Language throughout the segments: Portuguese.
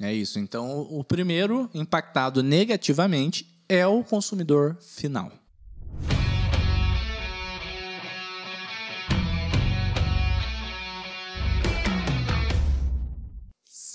É isso. Então, o primeiro impactado negativamente é o consumidor final.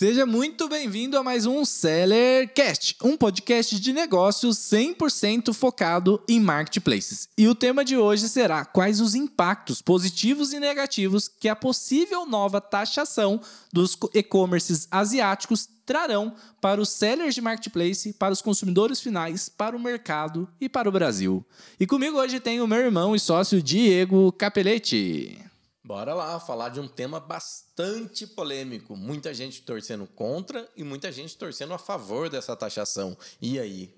Seja muito bem-vindo a mais um Sellercast, um podcast de negócios 100% focado em marketplaces. E o tema de hoje será quais os impactos positivos e negativos que a possível nova taxação dos e-commerces asiáticos trarão para os sellers de marketplace, para os consumidores finais, para o mercado e para o Brasil. E comigo hoje tem o meu irmão e sócio Diego Capelete. Bora lá falar de um tema bastante polêmico. Muita gente torcendo contra e muita gente torcendo a favor dessa taxação. E aí,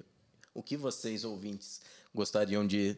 o que vocês ouvintes gostariam de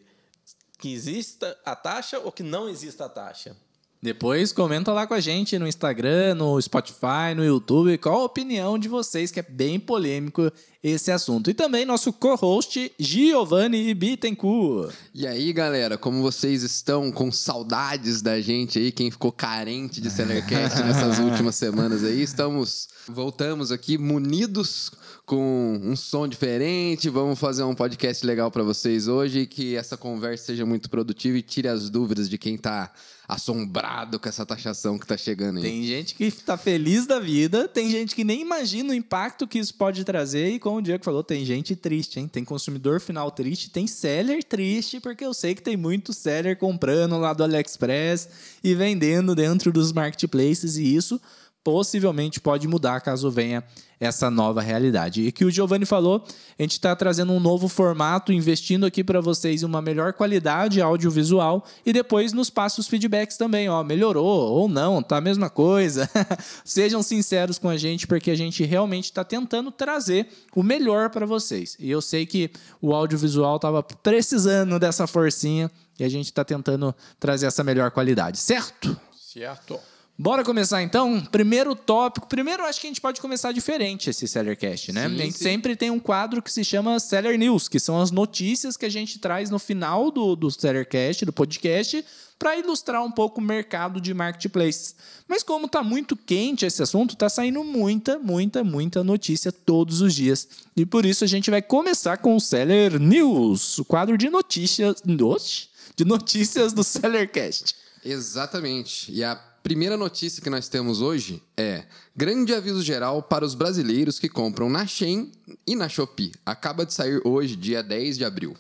que exista a taxa ou que não exista a taxa? Depois comenta lá com a gente no Instagram, no Spotify, no YouTube, qual a opinião de vocês, que é bem polêmico esse assunto. E também nosso co-host Giovanni Bittencourt. E aí, galera, como vocês estão com saudades da gente aí, quem ficou carente de Sellercast nessas últimas semanas aí, estamos voltamos aqui munidos com um som diferente. Vamos fazer um podcast legal para vocês hoje, que essa conversa seja muito produtiva e tire as dúvidas de quem está assombrado com essa taxação que está chegando aí. Tem gente que está feliz da vida, tem gente que nem imagina o impacto que isso pode trazer, e como o Diego falou, tem gente triste, hein? Tem consumidor final triste, tem seller triste, porque eu sei que tem muito seller comprando lá do AliExpress e vendendo dentro dos marketplaces, e isso possivelmente pode mudar caso venha essa nova realidade. E que o Giovanni falou, a gente está trazendo um novo formato, investindo aqui para vocês uma melhor qualidade audiovisual e depois nos passa os feedbacks também, ó, melhorou ou não, tá a mesma coisa. Sejam sinceros com a gente, porque a gente realmente está tentando trazer o melhor para vocês. E eu sei que o audiovisual estava precisando dessa forcinha e a gente está tentando trazer essa melhor qualidade, certo? Certo. Bora começar então? Primeiro tópico. Primeiro, acho que a gente pode começar diferente esse Sellercast, né? Sim, a gente sim. sempre tem um quadro que se chama Seller News, que são as notícias que a gente traz no final do, do Sellercast, do podcast, para ilustrar um pouco o mercado de marketplaces. Mas como tá muito quente esse assunto, tá saindo muita, muita, muita notícia todos os dias. E por isso a gente vai começar com o Seller News, o quadro de notícias, de notícias do Sellercast. Exatamente. E a primeira notícia que nós temos hoje é: grande aviso geral para os brasileiros que compram na Shein e na Shopee. Acaba de sair hoje, dia 10 de abril.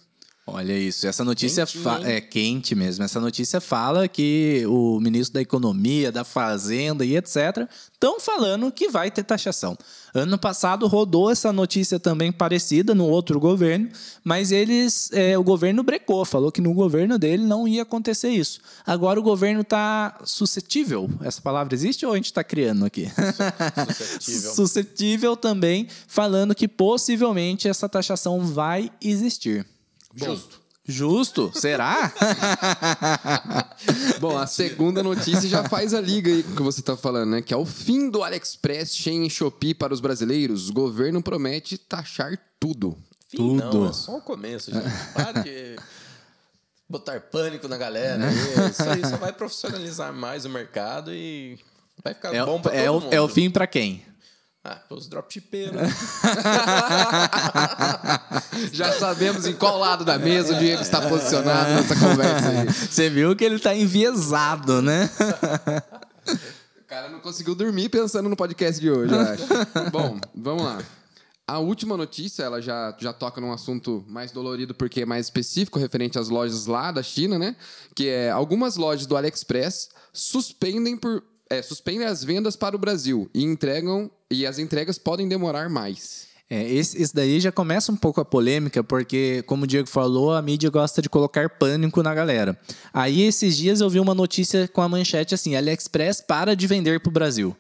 Olha isso, essa notícia é quente mesmo. Essa notícia fala que o ministro da Economia, da Fazenda e etc. estão falando que vai ter taxação. Ano passado rodou essa notícia também parecida no outro governo, mas eles, é, o governo brecou, falou que no governo dele não ia acontecer isso. Agora o governo está suscetível. Essa palavra existe ou a gente está criando aqui? Suscetível. suscetível também, falando que possivelmente essa taxação vai existir. Justo. Justo? Será? Bom, a segunda notícia já faz a liga aí com o que você está falando, né? Que é o fim do AliExpress, Shein e Shopee para os brasileiros. O governo promete taxar tudo. Fim, Tudo. Não, é só o começo, gente. Para de botar pânico na galera. aí. Isso aí só vai profissionalizar mais o mercado e vai ficar É, bom para é todo o, mundo. é o fim pra quem? Ah, pros dropshippeiros. Já sabemos em qual lado da mesa o Diego está posicionado nessa conversa aí. Você viu que ele tá enviesado, né? O cara não conseguiu dormir pensando no podcast de hoje, eu acho. Bom, vamos lá. A última notícia, ela já, já toca num assunto mais dolorido, porque é mais específico, referente às lojas lá da China, né? Que é algumas lojas do AliExpress suspendem por. É, suspendem as vendas para o Brasil e entregam. E as entregas podem demorar mais. É, esse, esse daí já começa um pouco a polêmica, porque, como o Diego falou, a mídia gosta de colocar pânico na galera. Aí, esses dias, eu vi uma notícia com a manchete assim: AliExpress para de vender pro Brasil.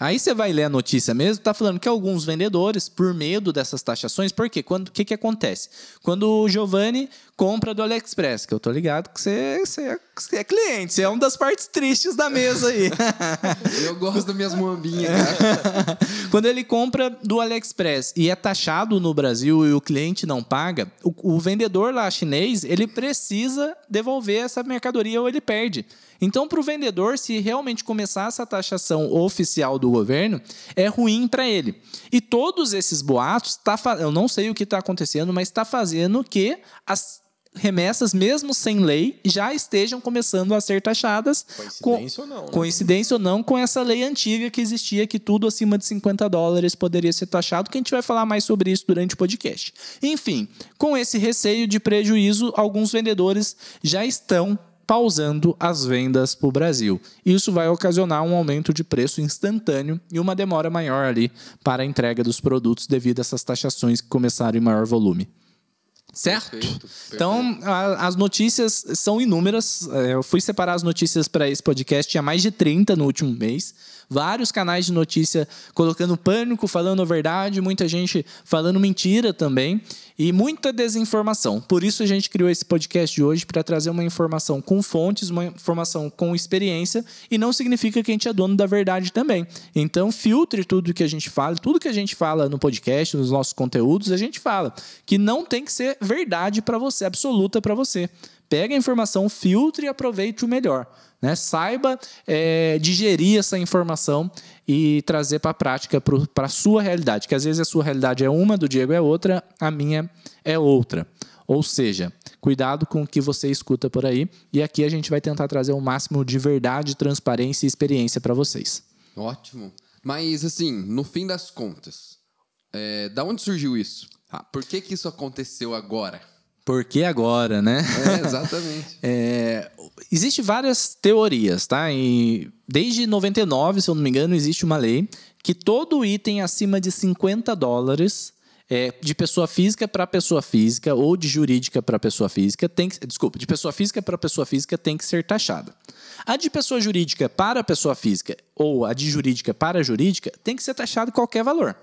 Aí você vai ler a notícia mesmo, tá falando que alguns vendedores, por medo dessas taxações, por quê? Quando, o que, que acontece? Quando o Giovanni compra do AliExpress, que eu tô ligado que você, você, é, você é cliente, você é uma das partes tristes da mesa aí. Eu gosto das minhas moambinhas, cara. Quando ele compra do AliExpress e é taxado no Brasil e o cliente não paga, o, o vendedor lá chinês, ele precisa devolver essa mercadoria ou ele perde. Então, para o vendedor, se realmente começar essa taxação oficial do governo, é ruim para ele. E todos esses boatos, tá, eu não sei o que está acontecendo, mas está fazendo que as remessas, mesmo sem lei, já estejam começando a ser taxadas. Coincidência com, ou não? Né? Coincidência ou não com essa lei antiga que existia, que tudo acima de 50 dólares poderia ser taxado, que a gente vai falar mais sobre isso durante o podcast. Enfim, com esse receio de prejuízo, alguns vendedores já estão pausando as vendas para o Brasil. Isso vai ocasionar um aumento de preço instantâneo e uma demora maior ali para a entrega dos produtos devido a essas taxações que começaram em maior volume. Certo? Perfeito, perfeito. Então, a, as notícias são inúmeras. É, eu fui separar as notícias para esse podcast, tinha mais de 30 no último mês vários canais de notícia colocando pânico, falando a verdade, muita gente falando mentira também e muita desinformação. Por isso a gente criou esse podcast de hoje para trazer uma informação com fontes, uma informação com experiência e não significa que a gente é dono da verdade também. Então filtre tudo que a gente fala, tudo que a gente fala no podcast, nos nossos conteúdos, a gente fala que não tem que ser verdade para você, absoluta para você. Pega a informação, filtre e aproveite o melhor. Né? Saiba é, digerir essa informação e trazer para a prática, para a sua realidade. Que às vezes a sua realidade é uma, do Diego é outra, a minha é outra. Ou seja, cuidado com o que você escuta por aí. E aqui a gente vai tentar trazer o máximo de verdade, transparência e experiência para vocês. Ótimo. Mas, assim, no fim das contas, é, da onde surgiu isso? Ah, por que, que isso aconteceu agora? Por que agora, né? É, exatamente. é, existe várias teorias, tá? E desde 99, se eu não me engano, existe uma lei que todo item acima de 50 dólares é, de pessoa física para pessoa física ou de jurídica para pessoa física tem que, desculpa, de pessoa física para pessoa física tem que ser taxada. A de pessoa jurídica para pessoa física ou a de jurídica para jurídica tem que ser taxada qualquer valor.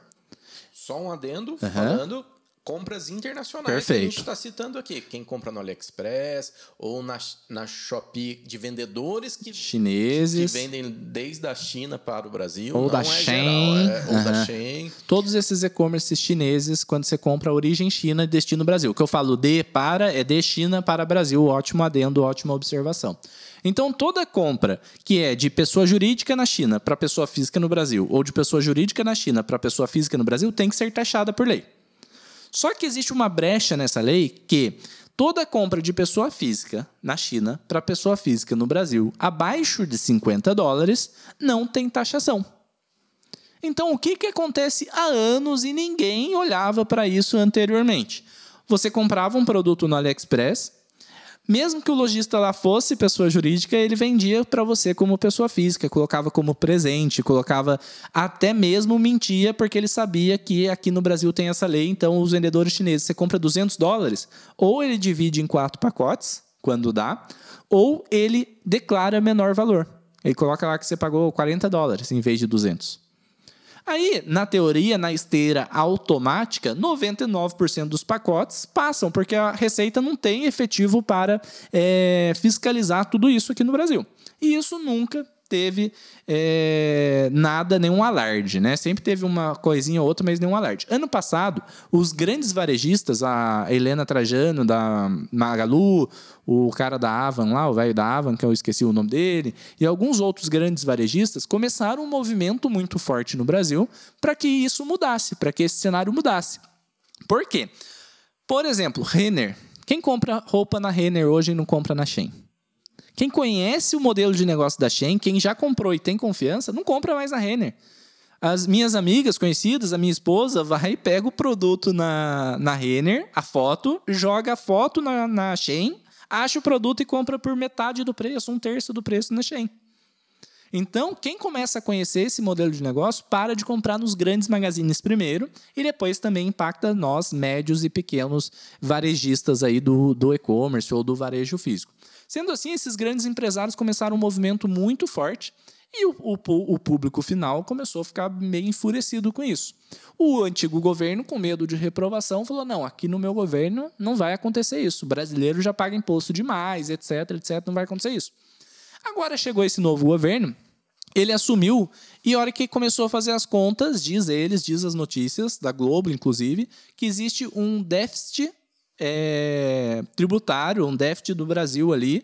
Só um adendo uhum. falando compras internacionais Perfeito. que a gente está citando aqui. Quem compra no AliExpress ou na, na Shopee de vendedores que, chineses que vendem desde a China para o Brasil. Ou da é Shein. É, ou da Shein. Todos esses e-commerces chineses, quando você compra origem China e destino Brasil. O que eu falo de para é de China para Brasil. Ótimo adendo, ótima observação. Então, toda compra que é de pessoa jurídica na China para pessoa física no Brasil, ou de pessoa jurídica na China para pessoa física no Brasil, tem que ser taxada por lei. Só que existe uma brecha nessa lei que toda compra de pessoa física na China para pessoa física no Brasil abaixo de 50 dólares não tem taxação. Então, o que, que acontece há anos e ninguém olhava para isso anteriormente? Você comprava um produto no AliExpress, mesmo que o lojista lá fosse pessoa jurídica, ele vendia para você como pessoa física, colocava como presente, colocava até mesmo mentia, porque ele sabia que aqui no Brasil tem essa lei. Então, os vendedores chineses, você compra 200 dólares, ou ele divide em quatro pacotes, quando dá, ou ele declara menor valor. Ele coloca lá que você pagou 40 dólares em vez de 200. Aí, na teoria, na esteira automática, 99% dos pacotes passam, porque a Receita não tem efetivo para é, fiscalizar tudo isso aqui no Brasil. E isso nunca teve é, nada, nenhum alarde, né? Sempre teve uma coisinha ou outra, mas nenhum alarde. Ano passado, os grandes varejistas, a Helena Trajano da Magalu, o cara da Avan lá, o velho da Avan, que eu esqueci o nome dele, e alguns outros grandes varejistas começaram um movimento muito forte no Brasil para que isso mudasse, para que esse cenário mudasse. Por quê? Por exemplo, Renner. Quem compra roupa na Renner hoje não compra na Shein? Quem conhece o modelo de negócio da Shein, quem já comprou e tem confiança, não compra mais na Renner. As minhas amigas conhecidas, a minha esposa, vai e pega o produto na, na Renner, a foto, joga a foto na, na Shein, acha o produto e compra por metade do preço, um terço do preço na Shein. Então, quem começa a conhecer esse modelo de negócio, para de comprar nos grandes magazines primeiro e depois também impacta nós, médios e pequenos varejistas aí do, do e-commerce ou do varejo físico. Sendo assim, esses grandes empresários começaram um movimento muito forte e o, o, o, público final começou a ficar meio enfurecido com isso. O antigo governo, com medo de reprovação, falou: não, aqui no meu governo não vai acontecer isso. O brasileiro já paga imposto demais, etc, etc, não vai acontecer isso. Agora chegou esse novo governo, ele assumiu e a hora que começou a fazer as contas, diz eles, diz as notícias, da Globo inclusive, que existe um déficit é, tributário, um déficit do Brasil ali,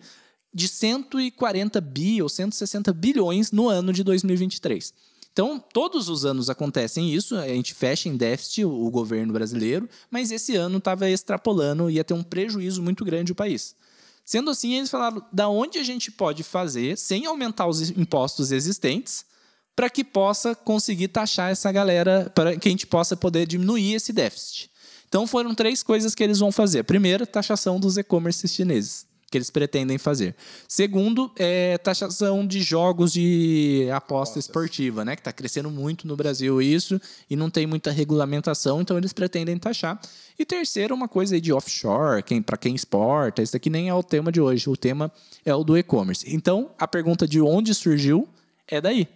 de 140 bi ou 160 bilhões no ano de 2023. Então, todos os anos acontecem isso, a gente fecha em déficit o, governo brasileiro, mas esse ano estava extrapolando, ia ter um prejuízo muito grande o país. Sendo assim, eles falaram da onde a gente pode fazer, sem aumentar os impostos existentes, para que possa conseguir taxar essa galera, para que a gente possa poder diminuir esse déficit. Então foram três coisas que eles vão fazer. Primeiro, taxação dos e-commerce chineses que eles pretendem fazer. Segundo, é taxação de jogos de aposta Apostas. esportiva, né? Que está crescendo muito no Brasil isso e não tem muita regulamentação, então eles pretendem taxar. E terceiro, uma coisa de offshore, quem, para quem exporta. Isso aqui nem é o tema de hoje. O tema é o do e-commerce. Então, a pergunta de onde surgiu é daí.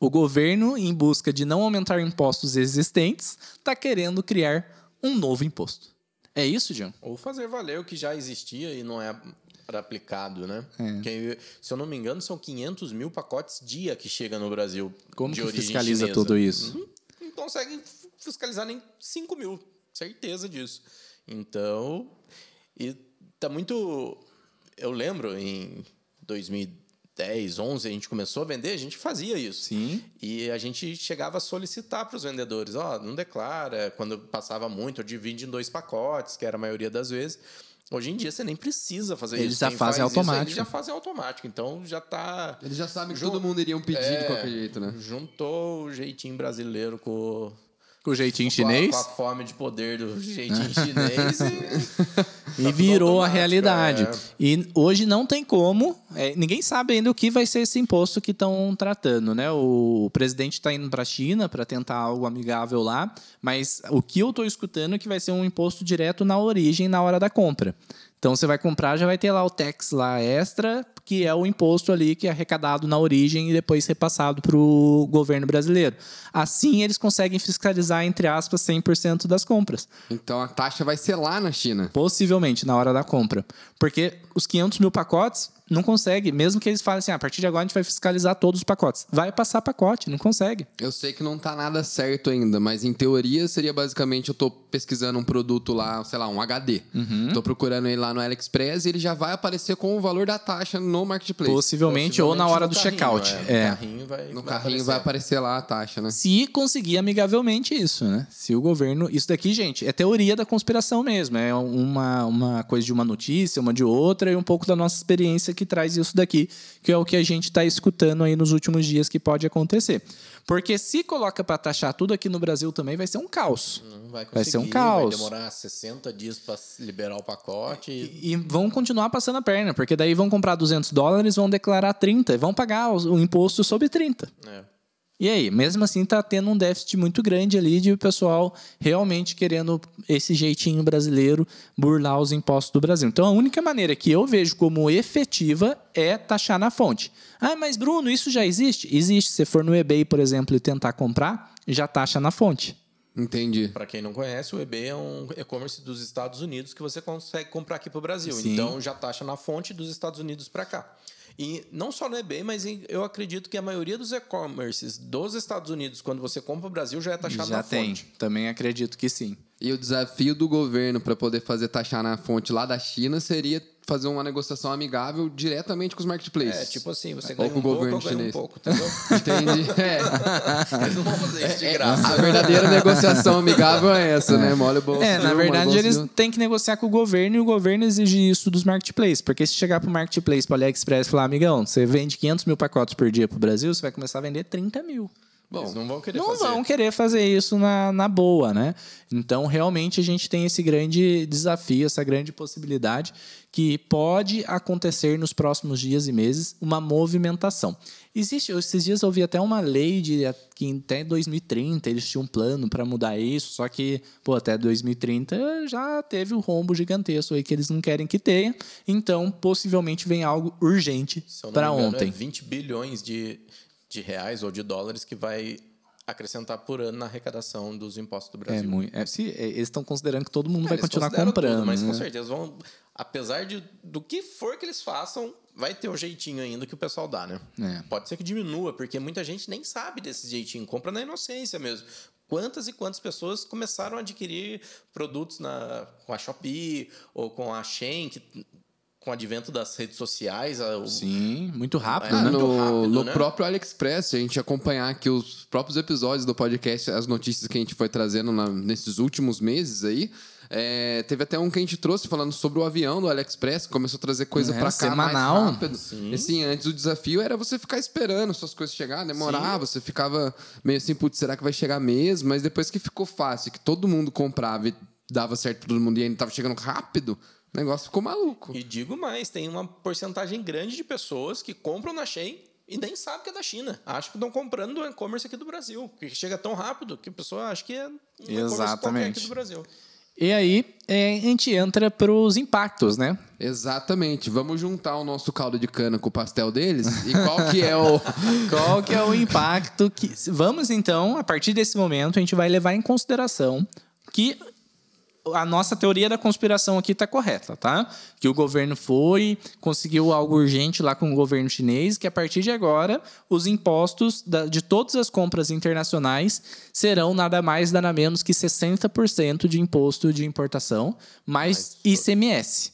O governo, em busca de não aumentar impostos existentes, está querendo criar um novo imposto. É isso, John? Ou fazer valer o que já existia e não é aplicado, né? É. Porque, se eu não me engano, são 500 mil pacotes dia que chega no Brasil. Como que fiscaliza chinesa. tudo isso? Não, não consegue fiscalizar nem 5 mil, certeza disso. Então, e tá muito. Eu lembro em 2010 10, 11, a gente começou a vender, a gente fazia isso. Sim. E a gente chegava a solicitar para os vendedores: ó, oh, não declara, quando passava muito, eu divido em dois pacotes, que era a maioria das vezes. Hoje em dia você nem precisa fazer eles isso. Já fazem faz automático. Isso, eles já fazem automático. Então já tá. Eles já sabem que todo mundo iria pedir é, de qualquer jeito, né? Juntou o jeitinho brasileiro com com o jeitinho chinês. Com a, com a fome de poder do jeitinho chinês. E, e virou a realidade. É. E hoje não tem como. É, ninguém sabe ainda o que vai ser esse imposto que estão tratando. Né? O, presidente está indo para a China para tentar algo amigável lá. Mas o que eu estou escutando é que vai ser um imposto direto na origem, na hora da compra. Então você vai comprar, já vai ter lá o tax lá extra que é o imposto ali que é arrecadado na origem e depois repassado para o governo brasileiro. Assim, eles conseguem fiscalizar, entre aspas, 100% das compras. Então a taxa vai ser lá na China? Possivelmente, na hora da compra. Porque os 500 mil pacotes não consegue, mesmo que eles falem assim, ah, a partir de agora a gente vai fiscalizar todos os pacotes. Vai passar pacote, não consegue. Eu sei que não tá nada certo ainda, mas em teoria seria basicamente eu tô pesquisando um produto lá, sei lá, um HD. Uhum. Tô procurando ele lá no AliExpress e ele já vai aparecer com o valor da taxa no marketplace. Possivelmente, Possivelmente ou na hora do checkout. É. é. No carrinho, vai, no vai carrinho aparecer. vai aparecer lá a taxa, né? Se conseguir amigavelmente isso, né? Se o governo. Isso daqui, gente, é teoria da conspiração mesmo. É uma, uma coisa de uma notícia, uma de outra, e um pouco da nossa experiência que traz isso daqui, que é o que a gente está escutando aí nos últimos dias que pode acontecer. Porque se coloca para taxar tudo aqui no Brasil também, vai ser um caos. Não vai, vai ser um caos. Vai demorar 60 dias para liberar o pacote. E... e... vão continuar passando a perna, porque daí vão comprar 200 dólares, vão declarar 30, e vão pagar o, o imposto sobre 30. É. E aí, mesmo assim, está tendo um déficit muito grande ali de o pessoal realmente querendo esse jeitinho brasileiro burlar os impostos do Brasil. Então, a única maneira que eu vejo como efetiva é taxar na fonte. Ah, mas Bruno, isso já existe? Existe. Se for no eBay, por exemplo, e tentar comprar, já taxa na fonte. Entendi. Para quem não conhece, o eBay é um e-commerce dos Estados Unidos que você consegue comprar aqui para o Brasil. Sim. Então, já taxa na fonte dos Estados Unidos para cá. E não só no eBay, mas eu acredito que a maioria dos e-commerces dos Estados Unidos, quando você compra o Brasil, já é taxado já na tem. fonte. Também acredito que sim. E o desafio do governo para poder fazer taxar na fonte lá da China seria fazer uma negociação amigável diretamente com os marketplaces. É, tipo assim, você ganha um pouco, eu ganho um pouco, entendeu? Entendi. É. Eles não vão fazer isso de é, é, graça. A verdadeira negociação amigável é essa, né? Molha o bolso. É, na verdade, eles têm que negociar com o governo e o governo exige isso dos marketplaces. Porque se chegar para o marketplace, para o AliExpress e falar, amigão, você vende 500 mil pacotes por dia para o Brasil, você vai começar a vender 30 mil. Bom, Eles não vão querer não fazer. vão querer fazer isso na, na boa, né? Então, realmente, a gente tem esse grande desafio, essa grande possibilidade que pode acontecer nos próximos dias e meses uma movimentação. Existe, esses dias eu ouvi até uma lei de que até 2030 eles tinham um plano para mudar isso, só que, pô, até 2030 já teve um rombo gigantesco aí que eles não querem que tenha. Então, possivelmente vem algo urgente para ontem. É 20 bilhões de de reais ou de dólares que vai acrescentar por ano na arrecadação dos impostos do Brasil. É muito. É, se, é, eles estão considerando que todo mundo é, vai continuar comprando. Tudo, mas né? com certeza vão. Apesar de, do que for que eles façam, vai ter um jeitinho ainda que o pessoal dá, né? É. Pode ser que diminua, porque muita gente nem sabe desse jeitinho, compra na inocência mesmo. Quantas e quantas pessoas começaram a adquirir produtos na, com a Shopee ou com a Shein, que com o advento das redes sociais, o- Sim, muito rápido, Ah, né? muito no, rápido, no né? próprio AliExpress, a gente acompanhar aqui os próprios episódios do podcast, as notícias que a gente foi trazendo na- nesses últimos meses aí. é, teve até um que a gente trouxe falando sobre o avião do AliExpress, que começou a trazer coisa É, pra cá semanal. mais rápido. E assim, antes o desafio era você ficar esperando suas coisas chegar, demorar, você ficava meio assim, putz, será que vai chegar mesmo? Mas depois que ficou fácil, que todo mundo comprava e dava certo pra todo mundo e ainda tava chegando rápido, o negócio ficou maluco. E digo mais, tem uma porcentagem grande de pessoas que compram na Shein e nem sabem que é da China. Acham que estão comprando do e-commerce aqui do Brasil. Porque chega tão rápido que a pessoa acha que é um e-commerce qualquer Exatamente. aqui do Brasil. E aí é, a gente entra pros impactos, né? Exatamente. Vamos juntar o nosso caldo de cana com o pastel deles? E qual que é o. Qual que é o impacto que. Vamos então, a partir desse momento, a gente vai levar em consideração que a nossa teoria da conspiração aqui está correta, tá? Que o governo foi, conseguiu algo urgente lá com o governo chinês, que a partir de agora os impostos da- de todas as compras internacionais serão nada mais, nada menos que 60% de imposto de importação, mais ICMS.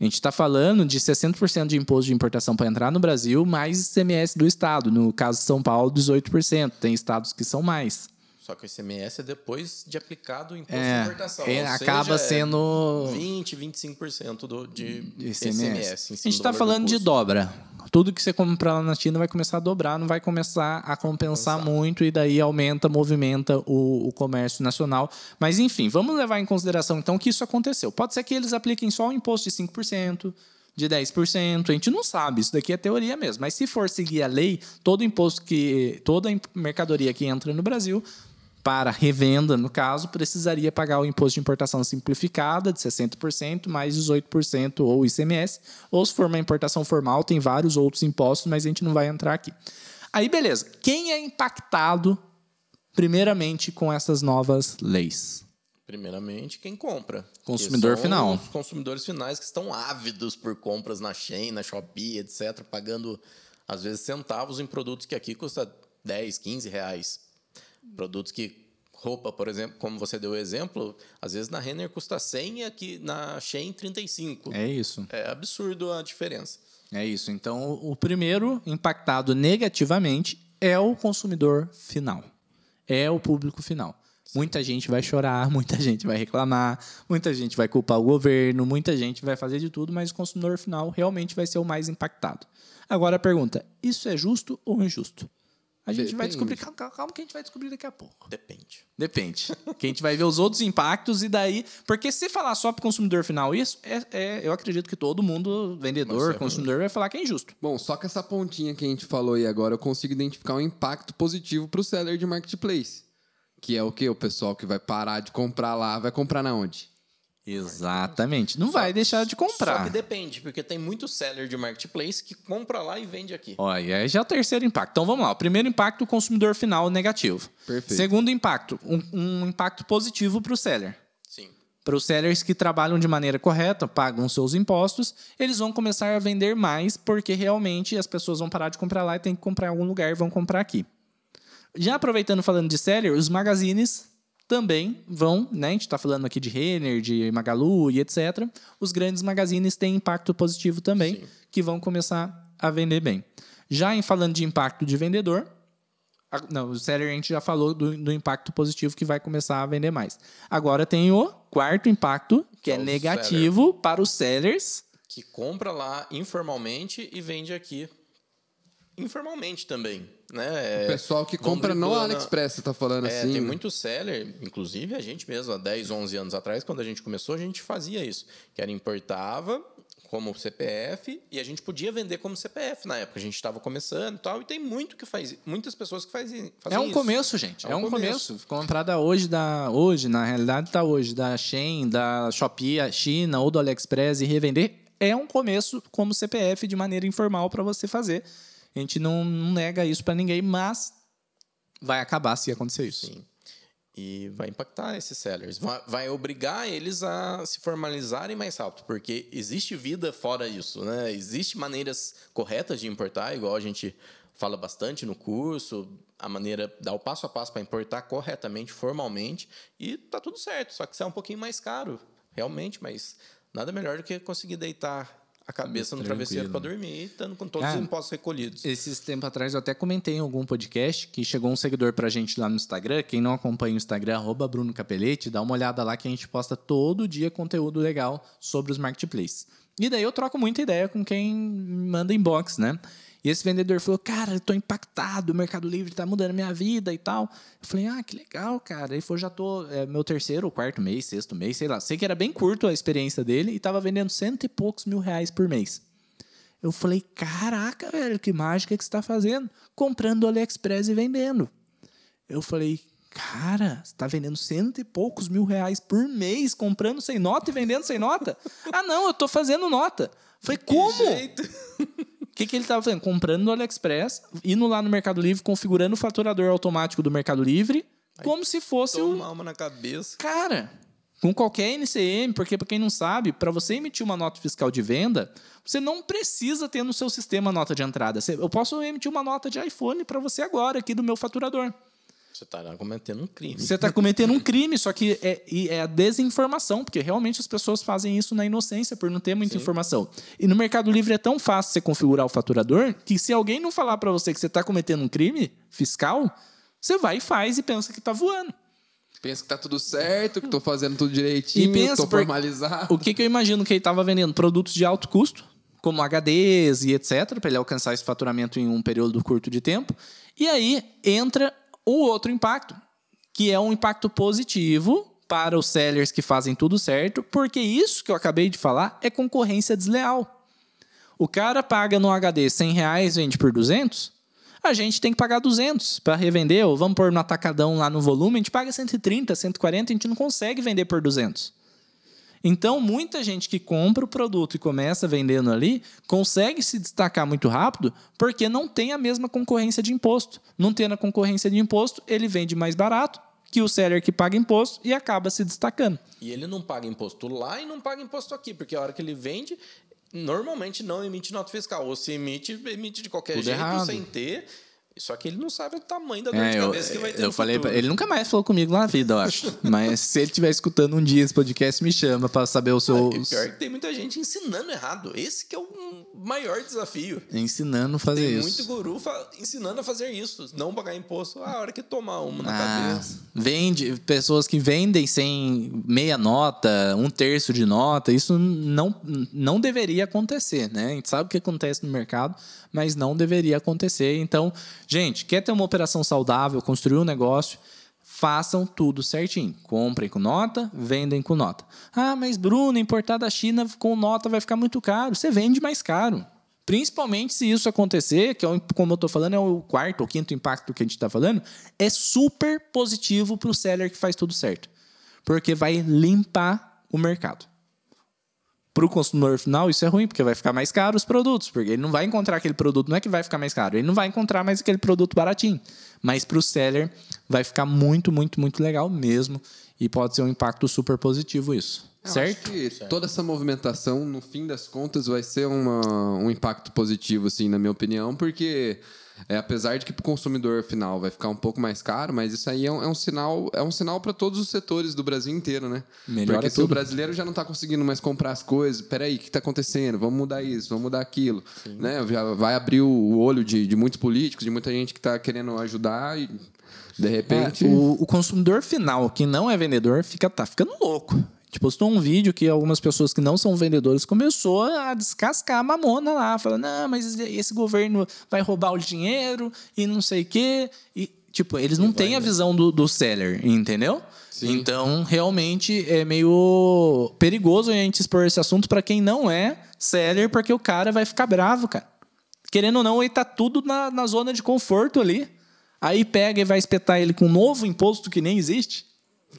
A gente está falando de 60% de imposto de importação para entrar no Brasil, mais ICMS do estado. No caso de São Paulo, 18%. Tem estados que são mais. Só que o ICMS é depois de aplicado o imposto É, de importação. é, ou acaba seja, é sendo 20, 25% do, de ICMS. ICMS. A gente está falando de dobra. Tudo que você comprar lá na China vai começar a dobrar, não vai começar a compensar muito e daí aumenta, movimenta o, o comércio nacional. Mas enfim, vamos levar em consideração então que isso aconteceu. Pode ser que eles apliquem só um imposto de 5%, de 10%, a gente não sabe, isso daqui é teoria mesmo. Mas se for seguir a lei, todo imposto que toda mercadoria que entra no Brasil para revenda, no caso, precisaria pagar o imposto de importação simplificada de 60%, mais 18% ou ICMS, ou se for uma importação formal, tem vários outros impostos, mas a gente não vai entrar aqui. Aí, beleza. Quem é impactado, primeiramente, com essas novas leis? Primeiramente, quem compra. Consumidor final. Os consumidores finais que estão ávidos por compras na Shein, na Shopee, etc., pagando, às vezes, centavos em produtos que aqui custa 10, 15 reais. Produtos que, roupa, por exemplo, como você deu o exemplo, às vezes na Renner custa 100 e aqui na Shein 35. É isso. É absurdo a diferença. É isso. Então, o primeiro impactado negativamente é o consumidor final. É o público final. Muita gente vai chorar, muita gente vai reclamar, muita gente vai culpar o governo, muita gente vai fazer de tudo, mas o consumidor final realmente vai ser o mais impactado. Agora a pergunta: isso é justo ou injusto? A gente vai Depende. descobrir, calma, calma que a gente vai descobrir daqui a pouco. Depende. Depende. que a gente vai ver os outros impactos e daí. Porque se falar só para o consumidor final isso, é, é- eu acredito que todo mundo, vendedor, Vai consumidor, vai falar que é injusto. Bom, só que essa pontinha que a gente falou aí agora, eu consigo identificar um impacto positivo pro seller de marketplace. Que é o quê? O pessoal que vai parar de comprar lá, vai comprar na onde? Exatamente. Não vai deixar de Só comprar. que depende, porque tem muito seller de marketplace que compra lá e vende aqui. Olha, aí já é o terceiro impacto. Então vamos lá. O primeiro impacto, o consumidor final negativo. Perfeito. Segundo impacto, um, um impacto positivo para o seller. Sim. Para os sellers que trabalham de maneira correta, pagam seus impostos, eles vão começar a vender mais, porque realmente as pessoas vão parar de comprar lá e tem que comprar em algum lugar e vão comprar aqui. Já aproveitando falando de seller, os magazines também vão, né? A gente está falando aqui de Renner, de Magalu e etc. Os grandes magazines têm impacto positivo também, Sim. que vão começar a vender bem. Já em falando de impacto de vendedor, a- não, o seller a gente já falou do, do impacto positivo que vai começar a vender mais. Agora tem o quarto impacto, que é é o negativo para os sellers. Que compra lá informalmente e vende aqui informalmente também. Né? O pessoal que vão compra no AliExpress, você tá falando É, assim? tem muito seller, inclusive a gente mesmo, há 10, 11 anos atrás, quando a gente começou, a gente fazia isso. Que era importava como CPF e a gente podia vender como CPF na época. A gente estava começando e tal, e tem muito que faz, muitas pessoas que fazem, fazem É um isso. começo, gente. É, É um um começo. começo. Comprada hoje da hoje, na realidade tá hoje, da Shein, da Shopee, a China ou do AliExpress e revender é um começo como CPF de maneira informal para você fazer. A gente não, não nega isso para ninguém, mas vai acabar se acontecer isso. Sim. E vai impactar esses sellers. Vai, vai obrigar eles a se formalizarem mais rápido, porque existe vida fora isso, né? Existem maneiras corretas de importar, igual a gente fala bastante no curso, a maneira, dar o passo a passo para importar corretamente, formalmente, e tá tudo certo. Só que isso é um pouquinho mais caro, realmente, mas nada melhor do que conseguir deitar a cabeça no travesseiro para dormir, estando com todos Ah, os impostos recolhidos. Esses tempos atrás eu até comentei em algum podcast que chegou um seguidor pra gente lá no Instagram. Quem não acompanha o Instagram, arroba Bruno Capelete, dá uma olhada lá que a gente posta todo dia conteúdo legal sobre os marketplaces. E daí eu troco muita ideia com quem manda inbox, né? E esse vendedor falou, cara, eu tô impactado, o Mercado Livre tá mudando a minha vida e tal. Eu falei, ah, que legal, cara. Ele falou, já tô, é meu terceiro quarto mês, sexto mês, sei lá. Sei que era bem curto a experiência dele e tava vendendo cento e poucos mil reais por mês. Eu falei, caraca, velho, que mágica que você está fazendo? Comprando do AliExpress e vendendo. Eu falei, cara, você está vendendo cento e poucos mil reais por mês, comprando sem nota e vendendo sem nota? ah, não, eu tô fazendo nota. Falei, como? jeito? O que, que ele estava fazendo? Comprando no AliExpress, indo lá no Mercado Livre, configurando o faturador automático do Mercado Livre, como se fosse o. Uma na cabeça. Cara, com qualquer NCM, porque para quem não sabe, para você emitir uma nota fiscal de venda, você não precisa ter no seu sistema nota de entrada. Eu posso emitir uma nota de iPhone para você agora aqui do meu faturador. Você tá cometendo um crime. Você está cometendo um crime, só que é, e é a desinformação, porque realmente as pessoas fazem isso na inocência, por não ter muita informação. E no Mercado Livre é tão fácil você configurar o faturador que se alguém não falar para você que você está cometendo um crime fiscal, você vai e faz e pensa que está voando. Pensa que tá tudo certo, que tô fazendo tudo direitinho, E pensa tô formalizado. O que, que eu imagino que ele estava vendendo? Produtos de alto custo, como HDs e etc., para ele alcançar esse faturamento em um período curto de tempo. E aí entra o outro impacto, que é um impacto positivo para os sellers que fazem tudo certo, porque isso que eu acabei de falar é concorrência desleal. O cara paga no HD 100 reais, vende por 200, a gente tem que pagar 200 para revender, ou vamos pôr no atacadão lá no volume, a gente paga 130, 140, a gente não consegue vender por 200. Então, muita gente que compra o produto e começa vendendo ali consegue se destacar muito rápido porque não tem a mesma concorrência de imposto. Não tendo a concorrência de imposto, ele vende mais barato que o seller que paga imposto e acaba se destacando. E ele não paga imposto lá e não paga imposto aqui, porque a hora que ele vende, normalmente não emite nota fiscal. Ou se emite, emite de qualquer Tudo jeito, errado. sem ter. Só que ele não sabe o tamanho da dor É, de eu, cabeça que vai ter eu falei pra, ele nunca mais falou comigo na vida, eu acho. Mas se ele estiver escutando um dia esse podcast, me chama para saber o seu E pior que tem muita gente ensinando errado. Esse que é o maior desafio. ensinando a fazer Tem isso. muito guru ensinando a fazer isso. Não pagar imposto. Ah, a hora que tomar uma na Ah, cabeça. vende pessoas que vendem sem meia nota, um terço de nota, isso não, não deveria acontecer, né? A gente sabe o que acontece no mercado, mas não deveria acontecer. Então, gente, quer ter uma operação saudável, construir um negócio, façam tudo certinho. Comprem com nota, vendem com nota. Ah, mas Bruno, importar da China com nota vai ficar muito caro. Você vende mais caro. Principalmente se isso acontecer, que é como eu estou falando, é o quarto ou quinto impacto que a gente está falando, é super positivo para o seller que faz tudo certo. Porque vai limpar o mercado. Para o consumidor final, isso é ruim, porque vai ficar mais caro os produtos, porque ele não vai encontrar aquele produto, não é que vai ficar mais caro, ele não vai encontrar mais aquele produto baratinho. Mas para o seller vai ficar muito, muito, muito legal mesmo. E pode ser um impacto super positivo isso. Eu certo? Acho que toda essa movimentação, no fim das contas, vai ser uma- um impacto positivo, assim, na minha opinião, porque é, apesar de que para o consumidor final vai ficar um pouco mais caro, mas isso aí é um, é um sinal, é um sinal para todos os setores do Brasil inteiro, né? Melhora porque se tudo. o brasileiro já não está conseguindo mais comprar as coisas, peraí, o que está acontecendo? Vamos mudar isso, vamos mudar aquilo, né? Já vai abrir o olho de, de muitos políticos, de muita gente que está querendo ajudar e de repente É, o, o consumidor final, que não é vendedor, fica, tá ficando louco. Tipo, postou um vídeo que algumas pessoas que não são vendedores começou a descascar a mamona lá, falando, não, mas esse governo vai roubar o dinheiro e não sei o quê. E, tipo, eles não têm a visão do, do seller, entendeu? Então, realmente é meio perigoso a gente expor esse assunto para quem não é seller, porque o cara vai ficar bravo, cara. Querendo ou não, ele tá tudo na, na zona de conforto ali. Aí pega e vai espetar ele com um novo imposto que nem existe.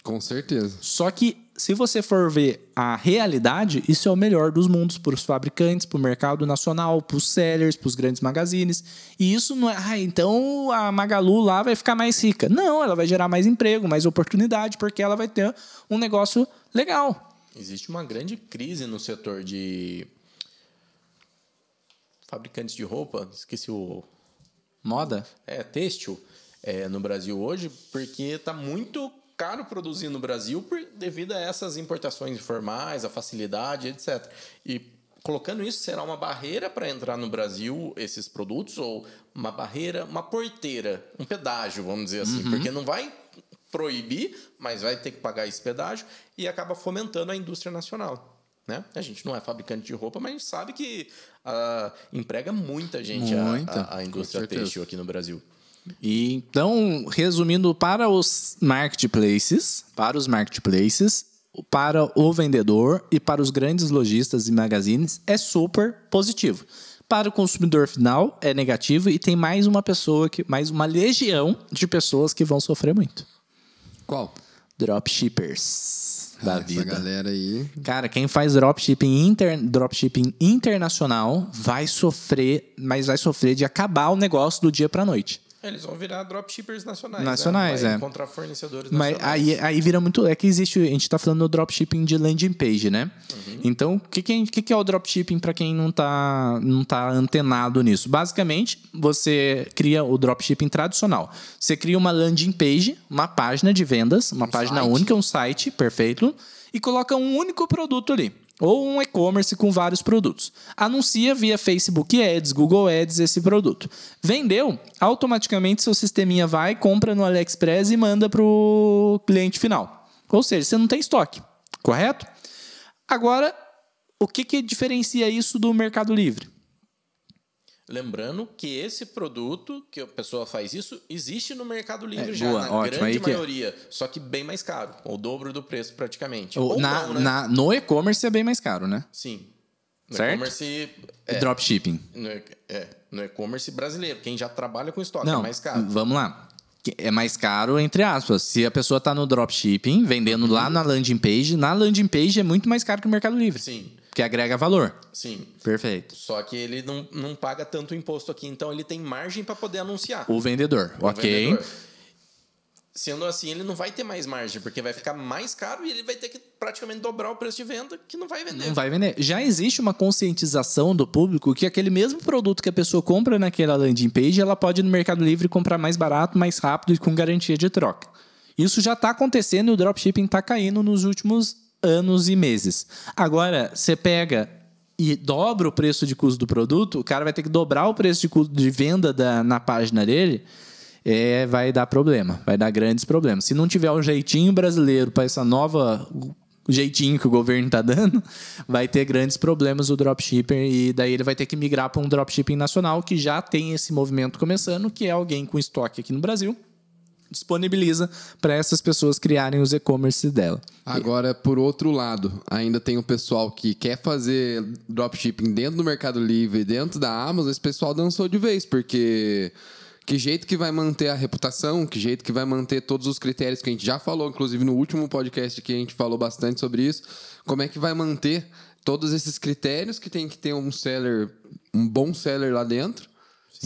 com certeza. Só que, se você for ver a realidade, isso é o melhor dos mundos para os fabricantes, para o mercado nacional, para os sellers, para os grandes magazines. E isso não é, ah, então a Magalu lá vai ficar mais rica. Não, ela vai gerar mais emprego, mais oportunidade, porque ela vai ter um negócio legal. Existe uma grande crise no setor de fabricantes de roupa. Esqueci o Moda? é, têxtil é, no Brasil hoje, porque está muito caro produzir no Brasil por, devido a essas importações informais, a facilidade, etc. E colocando isso, será uma barreira para entrar no Brasil esses produtos ou uma barreira, uma porteira, um pedágio, vamos dizer assim, porque não vai proibir, mas vai ter que pagar esse pedágio e acaba fomentando a indústria nacional. Né? A gente não é fabricante de roupa, mas a gente sabe que ah, emprega muita gente a- Muita, a, a indústria certeza. têxtil aqui no Brasil. E então, resumindo, para os marketplaces, para os marketplaces, para o vendedor e para os grandes lojistas e magazines é super positivo. Para o consumidor final é negativo e tem mais uma pessoa que mais uma legião de pessoas que vão sofrer muito. Qual? Dropshippers da Ah, Essa vida. galera aí. Cara, quem faz dropshipping, inter, dropshipping internacional vai sofrer, mas vai sofrer de acabar o negócio do dia para noite. Eles vão virar dropshippers nacionais. Nacionais, né? É. encontrar fornecedores Mas nacionais. aí, aí vira muito. É que existe. A gente tá falando do dropshipping de landing page, né? Então, o que, que, é- que é o dropshipping para quem não tá, não tá antenado nisso? Basicamente, você cria o dropshipping tradicional. Você cria uma landing page, uma página de vendas, uma página site. única, um site, perfeito, e coloca um único produto ali. Ou um e-commerce com vários produtos. Anuncia via Facebook Ads, Google Ads esse produto. Vendeu, automaticamente seu sisteminha vai, compra no AliExpress e manda para o cliente final. Ou seja, você não tem estoque, correto? Agora, o que, que diferencia isso do Mercado Livre? Lembrando que esse produto que a pessoa faz isso existe no Mercado Livre É, já, boa, na ótimo, grande que é. maioria. Só que bem mais caro. O dobro do preço, praticamente. Ou na, não, né? na- no e-commerce é bem mais caro, né? Sim. No Certo? e-commerce... É, Dropshipping. no, é, no e-commerce brasileiro. Quem já trabalha com estoque Não, é mais caro. vamos lá. É mais caro, entre aspas. Se a pessoa está no dropshipping, vendendo lá na landing page, na landing page é muito mais caro que o Mercado Livre. Sim, Que agrega valor. sim. Perfeito. Só que ele não, não paga tanto imposto aqui, então ele tem margem para poder anunciar. O vendedor, O ok. vendedor. Sendo assim, ele não vai ter mais margem, porque vai ficar mais caro e ele vai ter que praticamente dobrar o preço de venda, que não vai vender. Não vai vender. Já existe uma conscientização do público que aquele mesmo produto que a pessoa compra naquela landing page, ela pode ir no Mercado Livre comprar mais barato, mais rápido e com garantia de troca. Isso já está acontecendo e o dropshipping está caindo nos últimos anos e meses. Agora, você pega e dobra o preço de custo do produto, o cara vai ter que dobrar o preço de custo de venda da- na página dele, é, vai dar problema, vai dar grandes problemas. Se não tiver o jeitinho brasileiro para essa nova jeitinho que o governo está dando, vai ter grandes problemas o dropshipper e daí ele vai ter que migrar para um dropshipping nacional que já tem esse movimento começando, que é alguém com estoque aqui no Brasil disponibiliza para essas pessoas criarem os e-commerce dela. Agora, por outro lado, ainda tem o pessoal que quer fazer dropshipping dentro do Mercado Livre, dentro da Amazon, esse pessoal dançou de vez, porque que jeito que vai manter a reputação, que jeito que vai manter todos os critérios que a gente já falou, inclusive no último podcast que a gente falou bastante sobre isso, como é que vai manter todos esses critérios que tem que ter um seller, um bom seller lá dentro,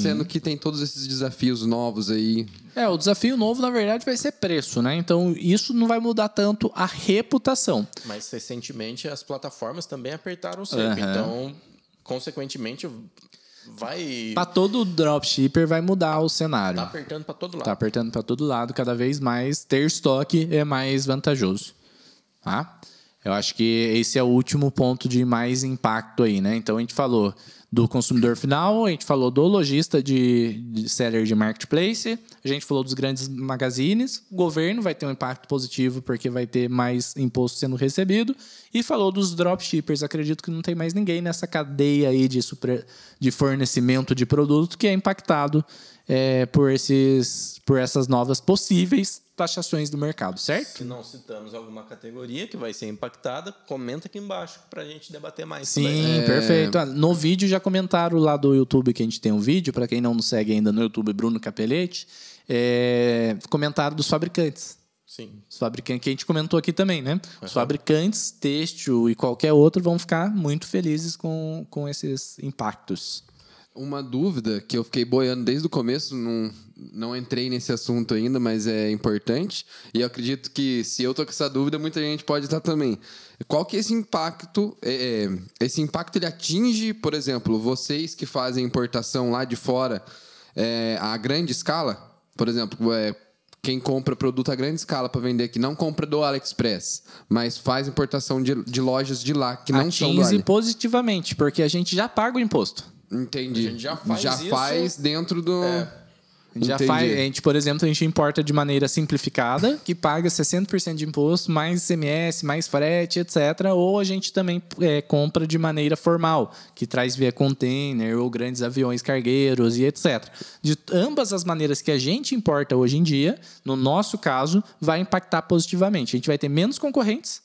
sendo que tem todos esses desafios novos aí. É, o desafio novo, na verdade, vai ser preço, né? Então, isso não vai mudar tanto a reputação. Mas recentemente as plataformas também apertaram o cerco. Aham. Então, consequentemente, vai. Para todo dropshipper vai mudar o cenário. Tá apertando para todo lado. Tá apertando para todo lado, cada vez mais ter estoque é mais vantajoso. Tá? Eu acho que esse é o último ponto de mais impacto aí, né? Então a gente falou do consumidor final, a gente falou do lojista de, de seller de marketplace, a gente falou dos grandes magazines, o governo vai ter um impacto positivo porque vai ter mais imposto sendo recebido, e falou dos dropshippers. Acredito que não tem mais ninguém nessa cadeia aí de, supre- de fornecimento de produto que é impactado é, por, esses, por essas novas possíveis taxações do mercado, certo? Se não citamos alguma categoria que vai ser impactada, comenta aqui embaixo para a gente debater mais. Sim, também. perfeito. Ah, No vídeo já comentaram lá do YouTube que a gente tem um vídeo, para quem não nos segue ainda no YouTube, Bruno Capelete, é, comentaram dos fabricantes. Sim. Os fabricantes que a gente comentou aqui também, né? Os fabricantes, têxtil e qualquer outro vão ficar muito felizes com, com esses impactos. Uma dúvida que eu fiquei boiando desde o começo, não, não entrei nesse assunto ainda, mas é importante. E eu acredito que se eu tô com essa dúvida, muita gente pode estar também. Qual que é esse impacto? é, é, esse impacto ele atinge, por exemplo, vocês que fazem importação lá de fora é, a grande escala? Por exemplo, é, quem compra produto a grande escala para vender aqui não compra do AliExpress, mas faz importação de, de lojas de lá que não são do Atinge Ali. positivamente, porque a gente já paga o imposto. Entendi. A gente já faz isso. faz dentro do. A gente, já faz, a gente, por exemplo, a gente importa de maneira simplificada, que paga 60% de imposto, mais ICMS, mais frete, etc. Ou a gente também é, compra de maneira formal, que traz via container ou grandes aviões cargueiros e etc. De ambas as maneiras que a gente importa hoje em dia, no nosso caso, vai impactar positivamente. A gente vai ter menos concorrentes,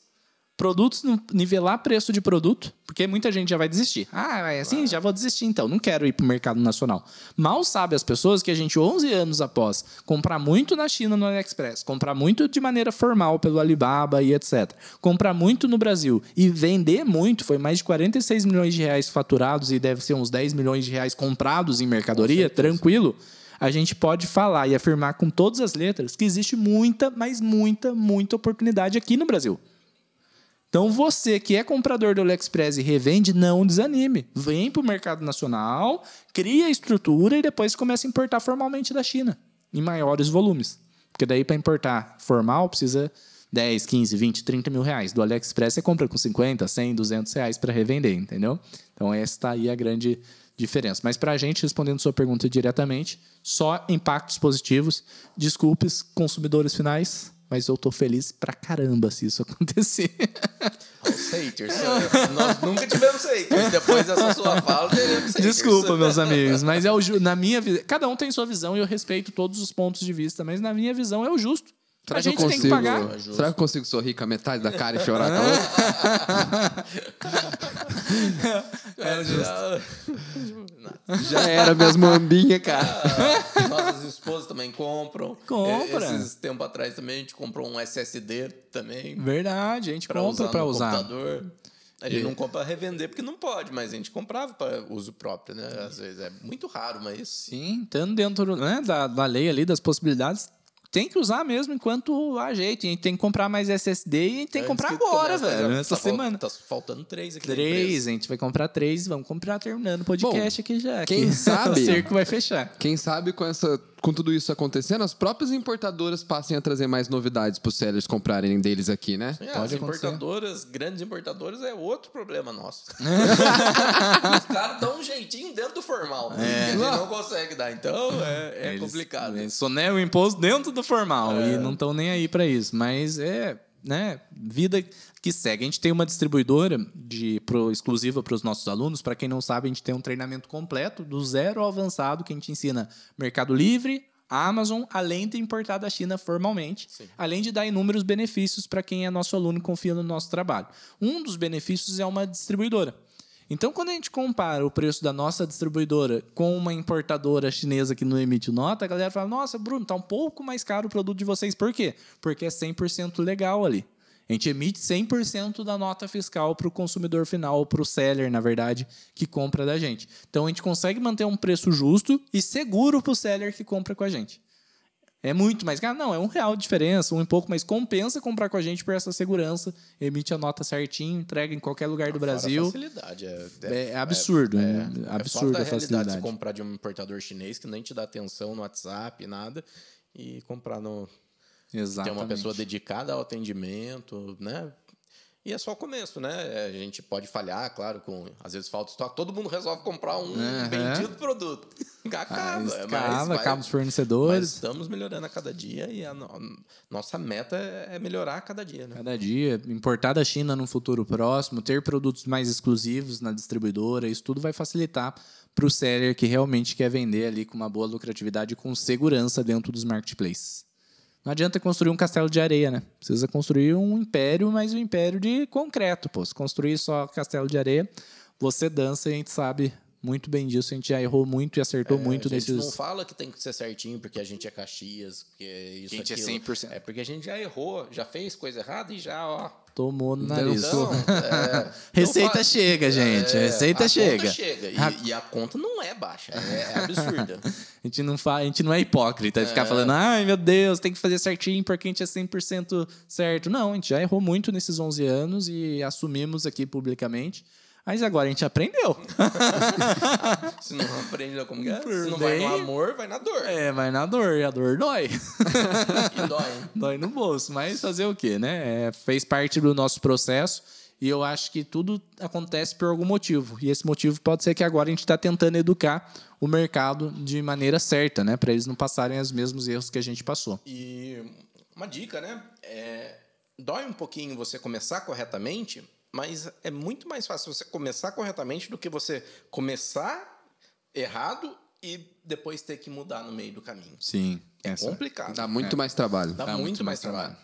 produtos, nivelar preço de produto, porque muita gente já vai desistir. Ah, é assim, já vou desistir então, não quero ir para o mercado nacional. Mal sabe as pessoas que a gente, 11 anos após, comprar muito na China no AliExpress, comprar muito de maneira formal pelo Alibaba e etc., comprar muito no Brasil e vender muito, foi mais de 46 milhões de reais faturados e deve ser uns 10 milhões de reais comprados em mercadoria, tranquilo. A gente pode falar e afirmar com todas as letras que existe muita, mas muita, muita oportunidade aqui no Brasil. Então você que é comprador do AliExpress e revende, não desanime. Vem para o mercado nacional, cria a estrutura e depois começa a importar formalmente da China, em maiores volumes. Porque daí para importar formal precisa 10, 15, 20, 30 mil reais. Do AliExpress você compra com 50, 100, 200 reais para revender, entendeu? Então essa está aí a grande diferença. Mas para a gente, respondendo sua pergunta diretamente, só impactos positivos. Desculpes, consumidores finais, mas eu tô feliz pra caramba se isso acontecer. Os haters. Nós nunca tivemos haters. Depois dessa sua fala, teremos haters. Desculpa, meus amigos, mas é o ju- na minha visão. Cada um tem sua visão e eu respeito todos os pontos de vista, mas na minha visão é o justo. Será a gente tem consigo? que pagar. Será que eu consigo sorrir com a metade da cara e chorar com a outra? É, já- Já era minhas mambinhas, cara. Ah, Nossas esposas também compram. Compra. Esses tempos atrás também a gente comprou um SSD também. Verdade, a gente Pra compra no usar. computador. A gente não compra pra revender porque não pode, mas a gente comprava para uso próprio, né? Às vezes é muito raro, mas Sim, estando dentro né, da, da lei ali, das possibilidades, tem que usar mesmo enquanto há jeito. E a gente tem que comprar mais SSD e a gente tem que comprar que agora, velho. Essa tá semana. Tá faltando três aqui. Três, a gente vai comprar três. Vamos comprar terminando o podcast aqui já. quem que sabe- o cerco vai fechar. Quem sabe com, essa, com tudo isso acontecendo, as próprias importadoras passem a trazer mais novidades para os sellers comprarem deles aqui, né? É, Pode as acontecer. importadoras, grandes importadoras, é outro problema nosso. Os caras dão um jeitinho dentro do formal. A gente não consegue dar. Então é, é Eles- complicado. Eles sonegam o imposto dentro do formal É. e não estão nem aí para isso. Mas é, né, vida que segue. A gente tem uma distribuidora de pro, exclusiva para os nossos alunos. Para quem não sabe, a gente tem um treinamento completo do zero ao avançado que a gente ensina Mercado Livre, Amazon, além de importar da China formalmente, Sim. além de dar inúmeros benefícios para quem é nosso aluno e confia no nosso trabalho. Um dos benefícios é uma distribuidora. Então, quando a gente compara o preço da nossa distribuidora com uma importadora chinesa que não emite nota, a galera fala: Nossa, Bruno, tá um pouco mais caro o produto de vocês. Por quê? Porque é 100% legal ali. A gente emite 100% da nota fiscal para o consumidor final, para o seller, na verdade, que compra da gente. Então, a gente consegue manter um preço justo e seguro para o seller que compra com a gente. É muito mais caro? Não, é um real de diferença, um e pouco, mas compensa comprar com a gente por essa segurança. Emite a nota certinho, entrega em qualquer lugar do Fora Brasil. facilidade. É, É, é absurdo, né? é absurdo fora a facilidade. você comprar de um importador chinês que nem te dá atenção no WhatsApp, nada, e comprar no. Exatamente. Tem uma pessoa dedicada ao atendimento, né? E é só o começo, né? A gente pode falhar, claro, com às vezes falta estoque. Todo mundo resolve comprar um Aham. bendito produto. Acaba, Ah, mas escava, vai- acaba os Mas fornecedores. estamos melhorando a cada dia e a no- nossa meta é melhorar a cada dia, né? Cada dia, importar da China no futuro próximo, ter produtos mais exclusivos na distribuidora, isso tudo vai facilitar para o seller que realmente quer vender ali com uma boa lucratividade e com segurança dentro dos marketplaces. Não adianta construir um castelo de areia, né? Precisa construir um império, mas um império de concreto, pô. Se construir só castelo de areia, você dança e a gente sabe muito bem disso. A gente já errou muito e acertou muito É, a gente nesses. não fala que tem que ser certinho porque a gente é Caxias, porque isso A gente é aquilo. 100%. É porque a gente já errou, já fez coisa errada e já, ó. Tomou no nariz. Então, é, Receita então chega, gente. É, Receita a chega. Conta chega. E, A- e a conta não é baixa, é, é absurda. A gente não, fa... a gente não é hipócrita e ficar falando, ai meu Deus, tem que fazer certinho porque a gente é 100% certo. Não, a gente já errou muito nesses 11 anos e assumimos aqui publicamente. Mas agora a gente aprendeu. Se não aprende como é? Se não vai no amor, vai na dor. É, vai na dor, e a dor dói. E dói, dói no bolso, mas fazer o quê, né? É, fez parte do nosso processo e eu acho que tudo acontece por algum motivo. E esse motivo pode ser que agora a gente está tentando educar o mercado de maneira certa, né? Para eles não passarem os mesmos erros que a gente passou. E uma dica, né? É, dói um pouquinho você começar corretamente, mas é muito mais fácil você começar corretamente do que você começar errado e depois ter que mudar no meio do caminho. Sim. É complicado. Dá muito mais trabalho. Dá muito, mais trabalho.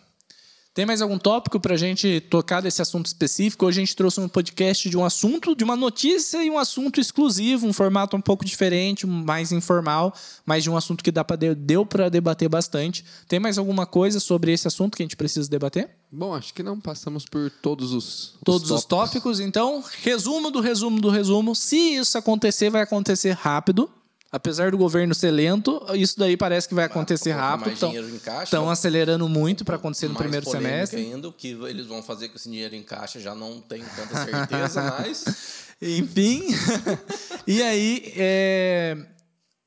Tem mais algum tópico para a gente tocar desse assunto específico? Hoje a gente trouxe um podcast de um assunto, de uma notícia e um assunto exclusivo, um formato um pouco diferente, mais informal, mas de um assunto que dá pra de- deu para debater bastante. Tem mais alguma coisa sobre esse assunto que a gente precisa debater? Bom, acho que não passamos por todos os, Todos os tópicos. Então, resumo do resumo do resumo. Se isso acontecer, vai acontecer rápido. Apesar do governo ser lento, isso daí parece que vai acontecer colocar rápido. mais Estão estão acelerando muito para acontecer no primeiro semestre. ainda, o que eles vão fazer com esse dinheiro em caixa já não tenho tanta certeza, mas Enfim. e aí, é,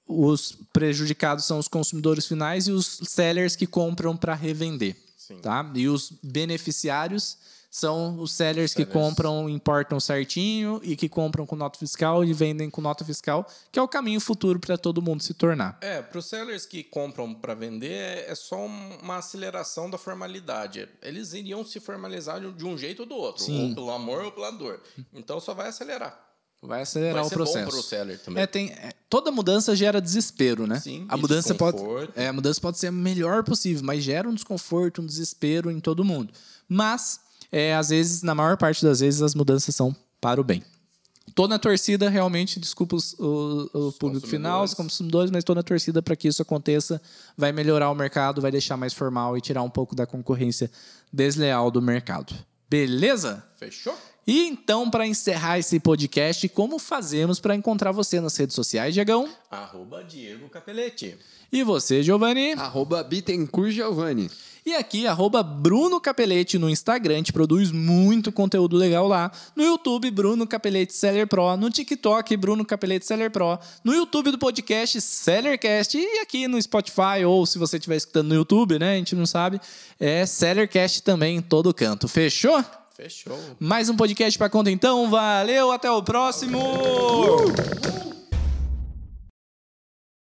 os prejudicados são os consumidores finais e os sellers que compram para revender. Sim. Tá? E os beneficiários são os sellers, que compram, importam certinho e que compram com nota fiscal e vendem com nota fiscal, que é o caminho futuro para todo mundo se tornar. É, para os sellers que compram para vender, é só um- uma aceleração da formalidade. Eles iriam se formalizar de um- jeito ou do outro, Sim. ou pelo amor ou pela dor. Então só vai acelerar. Vai acelerar Vai o bom processo. para o seller também. É, tem, é, toda mudança gera desespero, né? Sim, a mudança pode, é, a mudança pode ser a melhor possível, mas gera um desconforto, um desespero em todo mundo. Mas, é, às vezes, na maior parte das vezes, as mudanças são para o bem. Tô na torcida, realmente, desculpa os- o, o público final, os consumidores, mas tô na torcida para que isso aconteça. Vai melhorar o mercado, vai deixar mais formal e tirar um pouco da concorrência desleal do mercado. Beleza? Fechou? E então, para encerrar esse podcast, como fazemos para encontrar você nas redes sociais, Diegão? Arroba Diego Capelete. E você, Giovanni? Arroba Bittencourt Giovanni. E aqui, arroba Bruno Capelete no Instagram, a gente produz muito conteúdo legal lá. No YouTube, Bruno Capelete Seller Pro. No TikTok, Bruno Capelete Seller Pro. No YouTube do podcast, Sellercast. E aqui no Spotify, ou se você estiver escutando no YouTube, né? A gente não sabe. É Sellercast também em todo canto. Fechou? Fechou. Mais um podcast para conta então. Valeu, até o próximo!